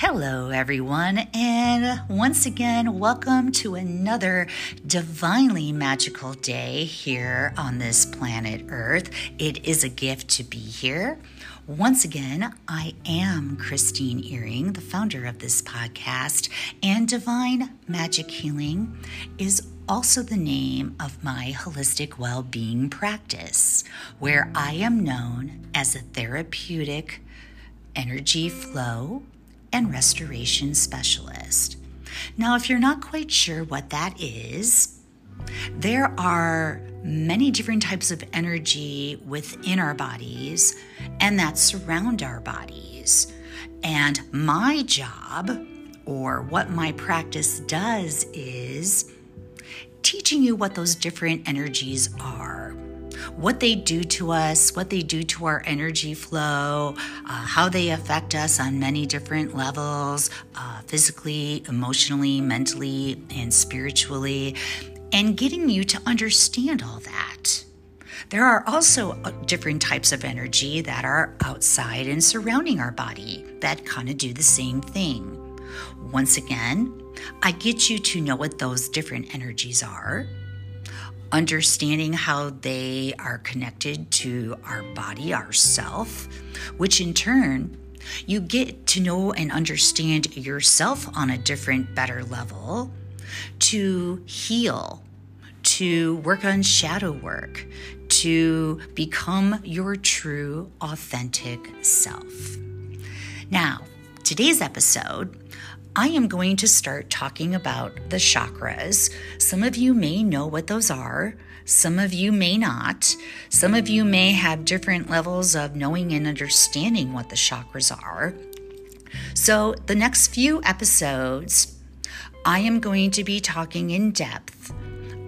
Hello, everyone, and once again, welcome to another divinely magical day here on this planet Earth. It is a gift to be here. Once again, I am Christine Earing, the founder of this podcast, and Divine Magic Healing is also the name of my holistic well being practice, where I am known as a therapeutic energy flow and restoration specialist. Now, if you're not quite sure what that is, there are many different types of energy within our bodies and that surround our bodies. And my job, or what my practice does, is teaching you what those different energies are what they do to us, what they do to our energy flow, uh, how they affect us on many different levels uh, physically, emotionally, mentally, and spiritually, and getting you to understand all that. There are also uh, different types of energy that are outside and surrounding our body that kind of do the same thing. Once again, I get you to know what those different energies are understanding how they are connected to our body, our self, which in turn, you get to know and understand yourself on a different, better level to heal, to work on shadow work, to become your true, authentic self. Now, today's episode, I am going to start talking about the chakras. Some of you may know what those are, some of you may not. Some of you may have different levels of knowing and understanding what the chakras are. So, the next few episodes, I am going to be talking in depth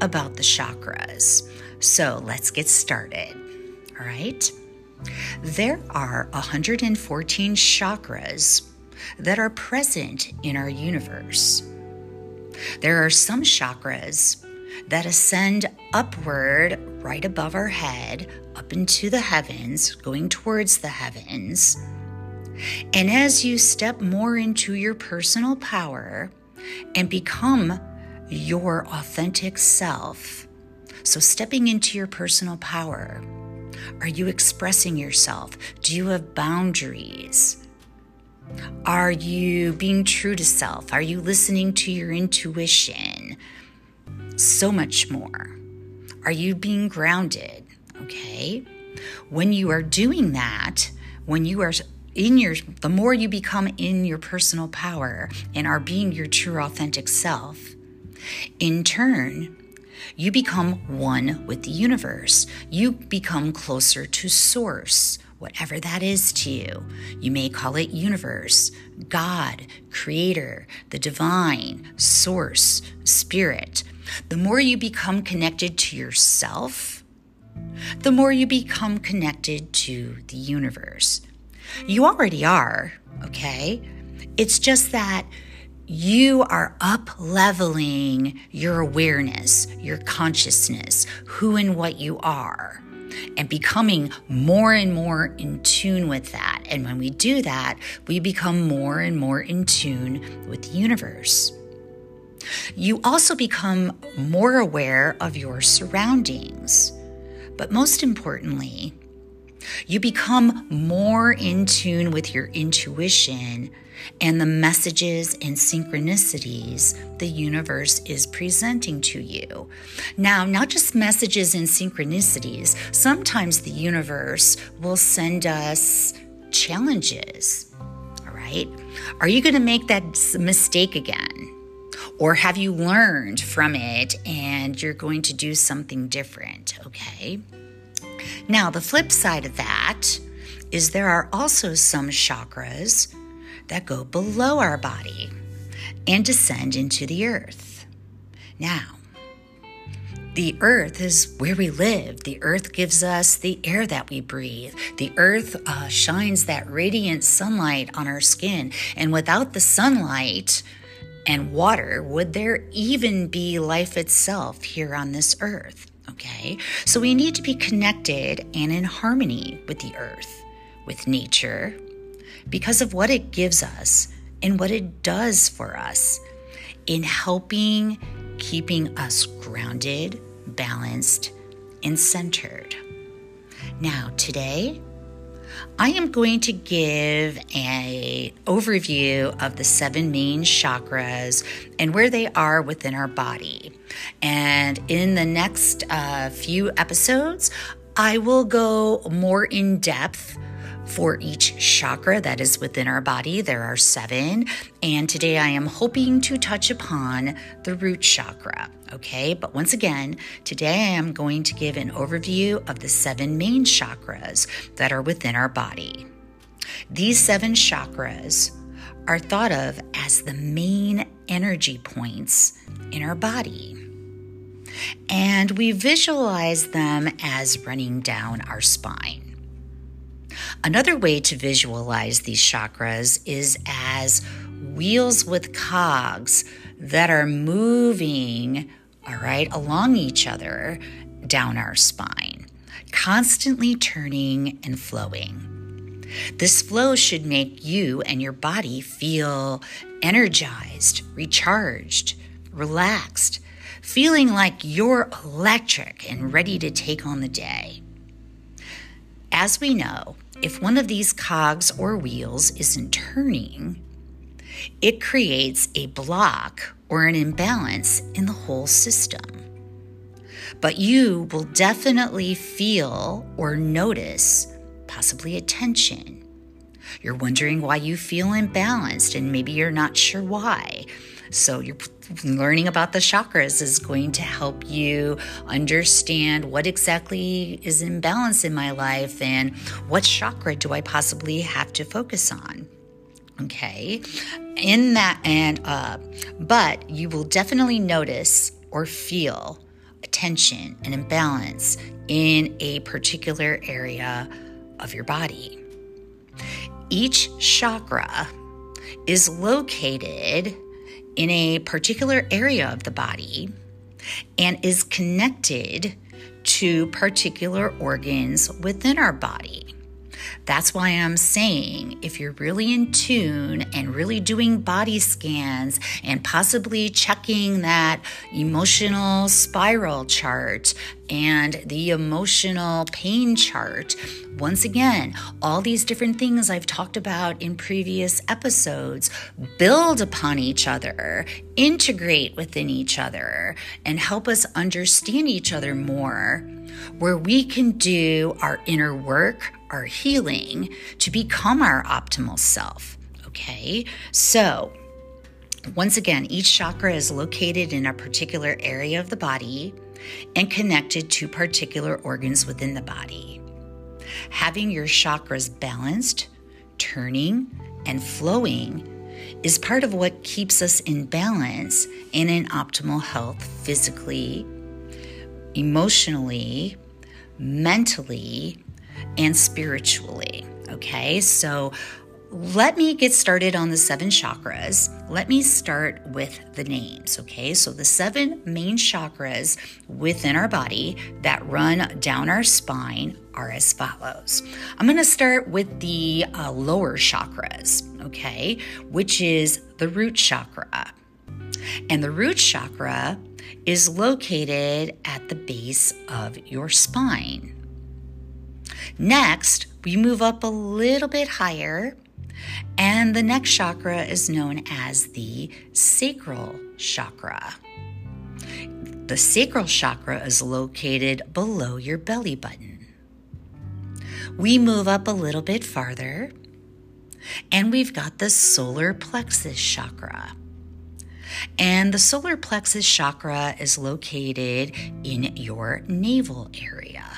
about the chakras. So, let's get started. All right. There are 114 chakras that are present in our universe. There are some chakras that ascend upward right above our head, up into the heavens, going towards the heavens. And as you step more into your personal power and become your authentic self, so stepping into your personal power, are you expressing yourself? Do you have boundaries? Are you being true to self? Are you listening to your intuition? So much more. Are you being grounded? Okay. When you are doing that, when you are in your, the more you become in your personal power and are being your true authentic self, in turn, you become one with the universe. You become closer to source whatever that is to you. You may call it universe, God, creator, the divine, source, spirit. The more you become connected to yourself, the more you become connected to the universe. You already are, okay? It's just that you are up leveling your awareness, your consciousness, who and what you are and becoming more and more in tune with that. And when we do that, we become more and more in tune with the universe. You also become more aware of your surroundings. But most importantly, you become more in tune with your intuition and the messages and synchronicities the universe is presenting to you. Now, not just messages and synchronicities, sometimes the universe will send us challenges. All right? Are you going to make that mistake again? Or have you learned from it and you're going to do something different? Okay. Now, the flip side of that is there are also some chakras that go below our body and descend into the earth. Now, the earth is where we live. The earth gives us the air that we breathe. The earth uh, shines that radiant sunlight on our skin. And without the sunlight and water, would there even be life itself here on this earth? Okay, so we need to be connected and in harmony with the earth, with nature, because of what it gives us and what it does for us in helping keeping us grounded, balanced, and centered. Now, today, I am going to give an overview of the seven main chakras and where they are within our body. And in the next uh, few episodes, I will go more in depth for each chakra that is within our body. There are seven. And today I am hoping to touch upon the root chakra. Okay, but once again, today I am going to give an overview of the seven main chakras that are within our body. These seven chakras are thought of as the main energy points in our body. And we visualize them as running down our spine. Another way to visualize these chakras is as wheels with cogs that are moving, all right, along each other down our spine, constantly turning and flowing. This flow should make you and your body feel energized, recharged, relaxed, feeling like you're electric and ready to take on the day. As we know, if one of these cogs or wheels isn't turning, it creates a block or an imbalance in the whole system. But you will definitely feel or notice possibly a tension. You're wondering why you feel imbalanced and maybe you're not sure why. So you're learning about the chakras is going to help you understand what exactly is in balance in my life and what chakra do I possibly have to focus on. Okay, in that, and uh, but you will definitely notice or feel a tension, an imbalance in a particular area of your body. Each chakra is located in a particular area of the body and is connected to particular organs within our body. That's why I'm saying if you're really in tune and really doing body scans and possibly checking that emotional spiral chart and the emotional pain chart, once again, all these different things I've talked about in previous episodes build upon each other, integrate within each other, and help us understand each other more, where we can do our inner work, our healing to become our optimal self. Okay, so once again, each chakra is located in a particular area of the body and connected to particular organs within the body. Having your chakras balanced, turning, and flowing is part of what keeps us in balance and in optimal health physically, emotionally, mentally, and spiritually. Okay, so let me get started on the seven chakras. Let me start with the names, okay? So, the seven main chakras within our body that run down our spine are as follows. I'm gonna start with the uh, lower chakras, okay, which is the root chakra. And the root chakra is located at the base of your spine. Next, we move up a little bit higher and the next chakra is known as the sacral chakra. The sacral chakra is located below your belly button. We move up a little bit farther, and we've got the solar plexus chakra. And the solar plexus chakra is located in your navel area.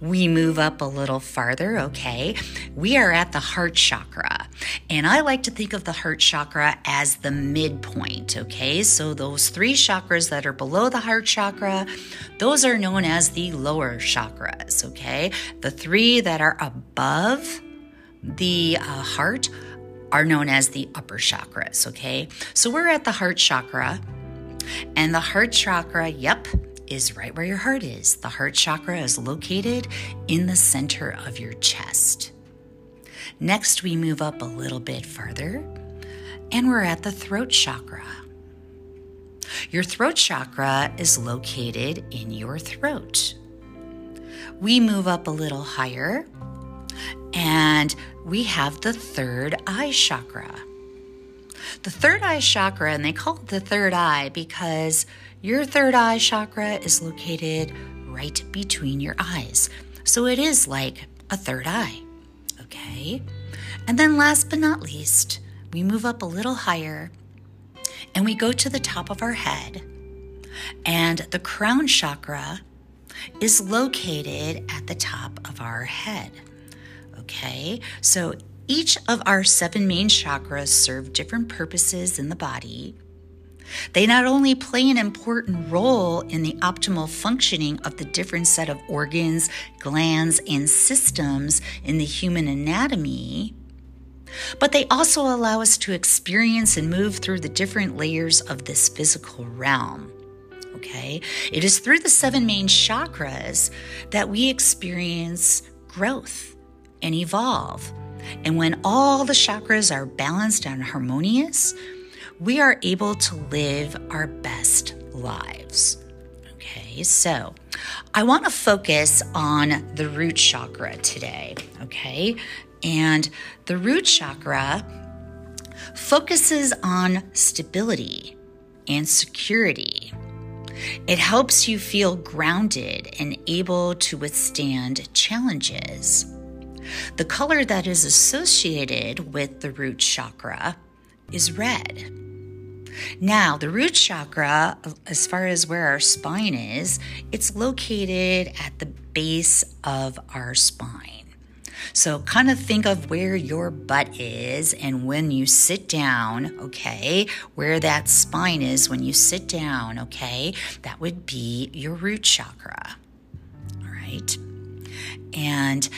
We move up a little farther, okay? We are at the heart chakra. And I like to think of the heart chakra as the midpoint, okay? So those three chakras that are below the heart chakra, those are known as the lower chakras, okay? The three that are above the uh, heart are known as the upper chakras, okay? So we're at the heart chakra. And the heart chakra, yep, is right where your heart is. The heart chakra is located in the center of your chest. Next, we move up a little bit further and we're at the throat chakra. Your throat chakra is located in your throat. We move up a little higher and we have the third eye chakra. The third eye chakra, and they call it the third eye because your third eye chakra is located right between your eyes. So it is like a third eye. Okay? And then last but not least, we move up a little higher and we go to the top of our head. And the crown chakra is located at the top of our head. Okay, so each of our seven main chakras serve different purposes in the body. They not only play an important role in the optimal functioning of the different set of organs, glands, and systems in the human anatomy, but they also allow us to experience and move through the different layers of this physical realm. Okay? It is through the seven main chakras that we experience growth and evolve. And when all the chakras are balanced and harmonious, we are able to live our best lives. Okay, so I want to focus on the root chakra today. Okay, and the root chakra focuses on stability and security. It helps you feel grounded and able to withstand challenges. The color that is associated with the root chakra is red. Now, the root chakra, as far as where our spine is, it's located at the base of our spine. So, kind of think of where your butt is and when you sit down, okay, where that spine is when you sit down, okay, that would be your root chakra. All right. And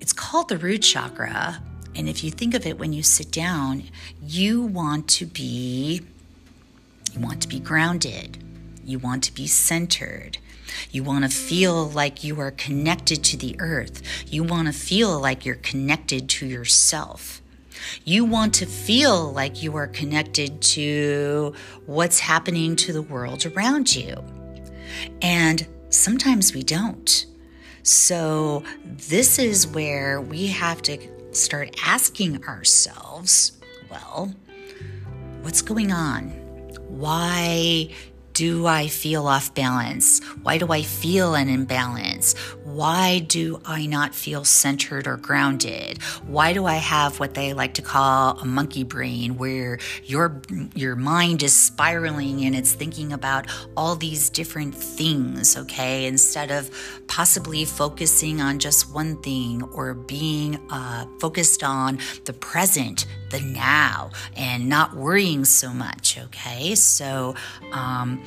it's called the root chakra. And if you think of it when you sit down, you want to be you want to be grounded. You want to be centered. You want to feel like you are connected to the earth. You want to feel like you're connected to yourself. You want to feel like you are connected to what's happening to the world around you. And sometimes we don't. So, this is where we have to start asking ourselves well, what's going on? Why do I feel off balance? Why do I feel an imbalance? Why do I not feel centered or grounded? Why do I have what they like to call a monkey brain where your your mind is spiraling and it's thinking about all these different things, okay? Instead of possibly focusing on just one thing or being uh, focused on the present, the now, and not worrying so much, okay? So, um,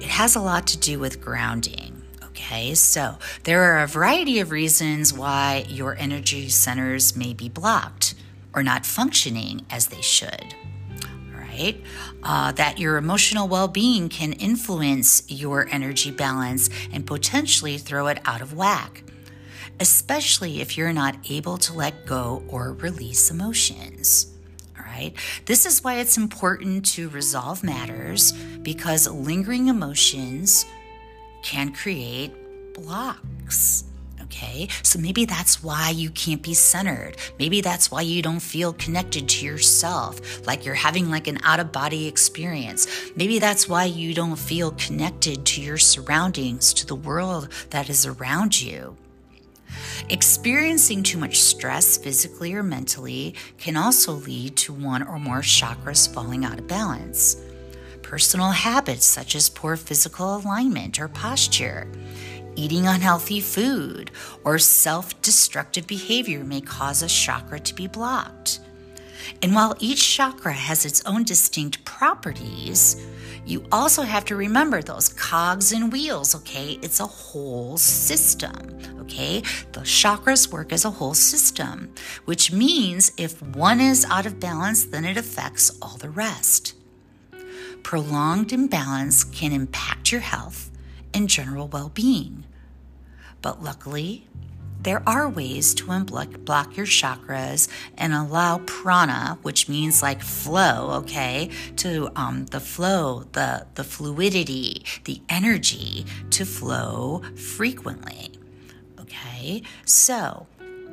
it has a lot to do with grounding. Okay, so there are a variety of reasons why your energy centers may be blocked or not functioning as they should. Right? Uh, that your emotional well being can influence your energy balance and potentially throw it out of whack, especially if you're not able to let go or release emotions right? This is why it's important to resolve matters because lingering emotions can create blocks. Okay, so maybe that's why you can't be centered. Maybe that's why you don't feel connected to yourself, like you're having like an out of body experience. Maybe that's why you don't feel connected to your surroundings, to the world that is around you. Experiencing too much stress physically or mentally can also lead to one or more chakras falling out of balance. Personal habits such as poor physical alignment or posture, eating unhealthy food, or self destructive behavior may cause a chakra to be blocked. And while each chakra has its own distinct properties, you also have to remember those cogs and wheels, okay? It's a whole system, okay? The chakras work as a whole system, which means if one is out of balance, then it affects all the rest. Prolonged imbalance can impact your health and general well being. But luckily, there are ways to unblock block your chakras and allow prana, which means like flow, okay, to um, the flow, the the fluidity, the energy to flow frequently. Okay, so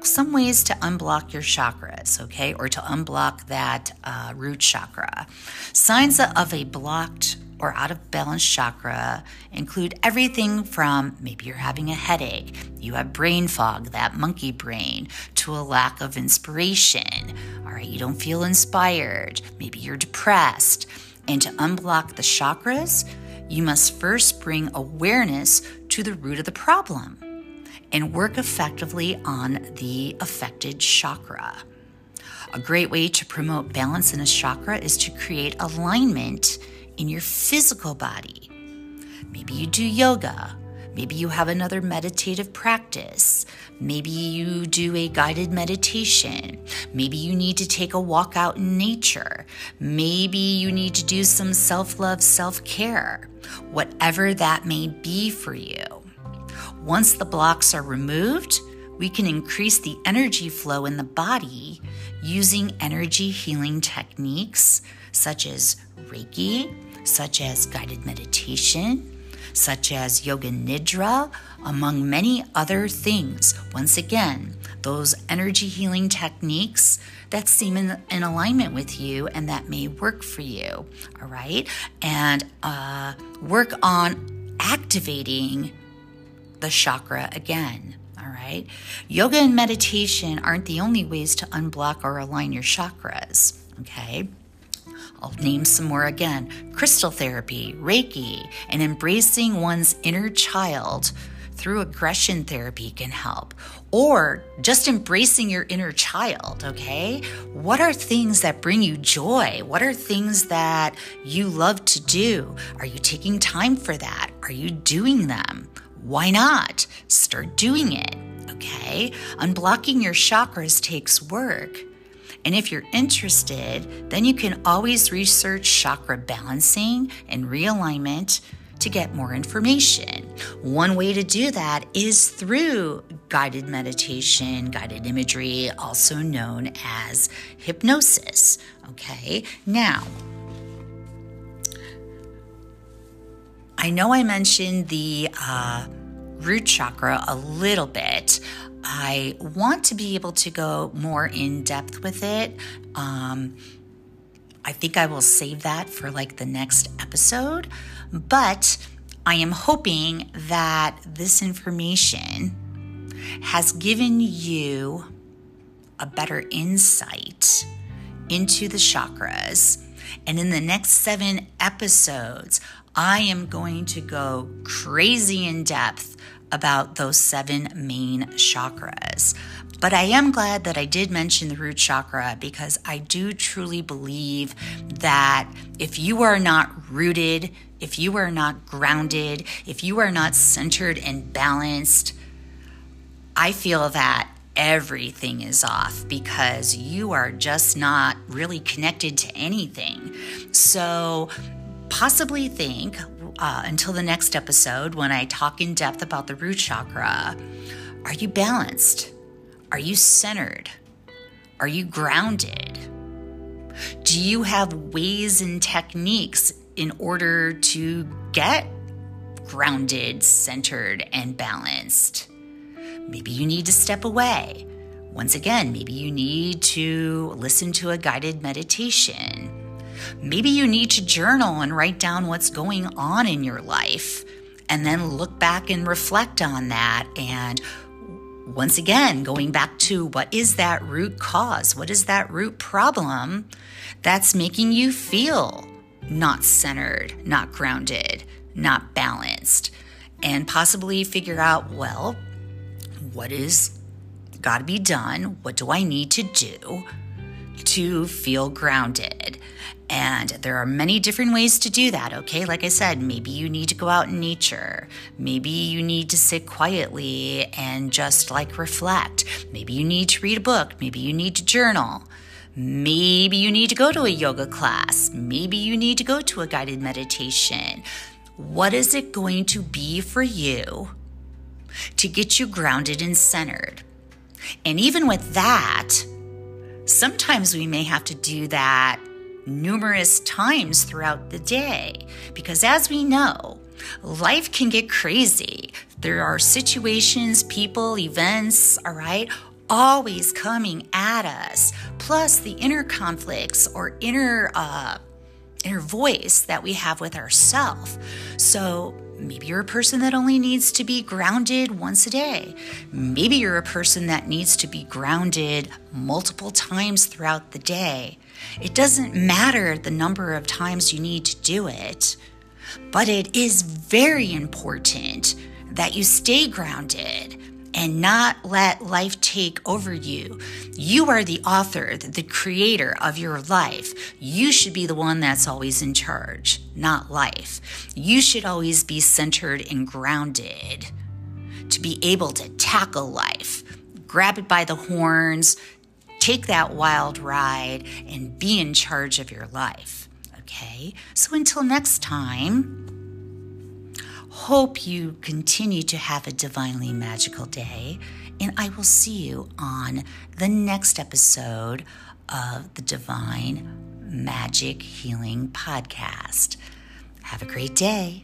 some ways to unblock your chakras, okay, or to unblock that uh, root chakra. Signs of a blocked or out of balance chakra include everything from maybe you're having a headache, you have brain fog, that monkey brain, to a lack of inspiration. All right, you don't feel inspired, maybe you're depressed. And to unblock the chakras, you must first bring awareness to the root of the problem and work effectively on the affected chakra. A great way to promote balance in a chakra is to create alignment in your physical body. Maybe you do yoga. Maybe you have another meditative practice. Maybe you do a guided meditation. Maybe you need to take a walk out in nature. Maybe you need to do some self love, self care. Whatever that may be for you. Once the blocks are removed, we can increase the energy flow in the body using energy healing techniques such as Reiki, such as guided meditation, such as Yoga Nidra, among many other things. Once again, those energy healing techniques that seem in, in alignment with you and that may work for you. All right. And uh, work on activating the chakra again. All right. Yoga and meditation aren't the only ways to unblock or align your chakras. Okay. I'll name some more again crystal therapy, Reiki, and embracing one's inner child through aggression therapy can help. Or just embracing your inner child, okay? What are things that bring you joy? What are things that you love to do? Are you taking time for that? Are you doing them? Why not? Start doing it, okay? Unblocking your chakras takes work. And if you're interested, then you can always research chakra balancing and realignment to get more information. One way to do that is through guided meditation, guided imagery, also known as hypnosis. Okay, now, I know I mentioned the uh, root chakra a little bit. I want to be able to go more in depth with it. Um, I think I will save that for like the next episode, but I am hoping that this information has given you a better insight into the chakras. And in the next seven episodes, I am going to go crazy in depth about those seven main chakras. But I am glad that I did mention the root chakra because I do truly believe that if you are not rooted, if you are not grounded, if you are not centered and balanced, I feel that everything is off because you are just not really connected to anything. So, possibly think uh, until the next episode when I talk in depth about the root chakra are you balanced? Are you centered? Are you grounded? Do you have ways and techniques in order to get grounded, centered, and balanced? Maybe you need to step away. Once again, maybe you need to listen to a guided meditation Maybe you need to journal and write down what's going on in your life and then look back and reflect on that. And once again, going back to what is that root cause? What is that root problem that's making you feel not centered, not grounded, not balanced? And possibly figure out, well, what is got to be done? What do I need to do to feel grounded? And there are many different ways to do that, okay? Like I said, maybe you need to go out in nature. Maybe you need to sit quietly and just like reflect. Maybe you need to read a book. Maybe you need to journal. Maybe you need to go to a yoga class. Maybe you need to go to a guided meditation. What is it going to be for you to get you grounded and centered. And even with that, sometimes we may have to do that numerous times throughout the day because, as we know, life can get crazy. There are situations, people, events, all right, always coming at us. Plus, the inner conflicts or inner uh, inner voice that we have with ourselves. So maybe you're a person that only needs to be grounded once a day. Maybe you're a person that needs to be grounded multiple times throughout the day. It doesn't matter the number of times you need to do it, but it is very important that you stay grounded and not let life take over you. You are the author, the creator of your life. You should be the one that's always in charge, not life. You should always be centered and grounded to be able to tackle life, grab it by the horns, take that wild ride, and be in charge of your life. Okay? So until next time, hope you continue to have a divinely magical day, and I will see you on the next episode of the Divine Magic Healing Podcast. Have a great day.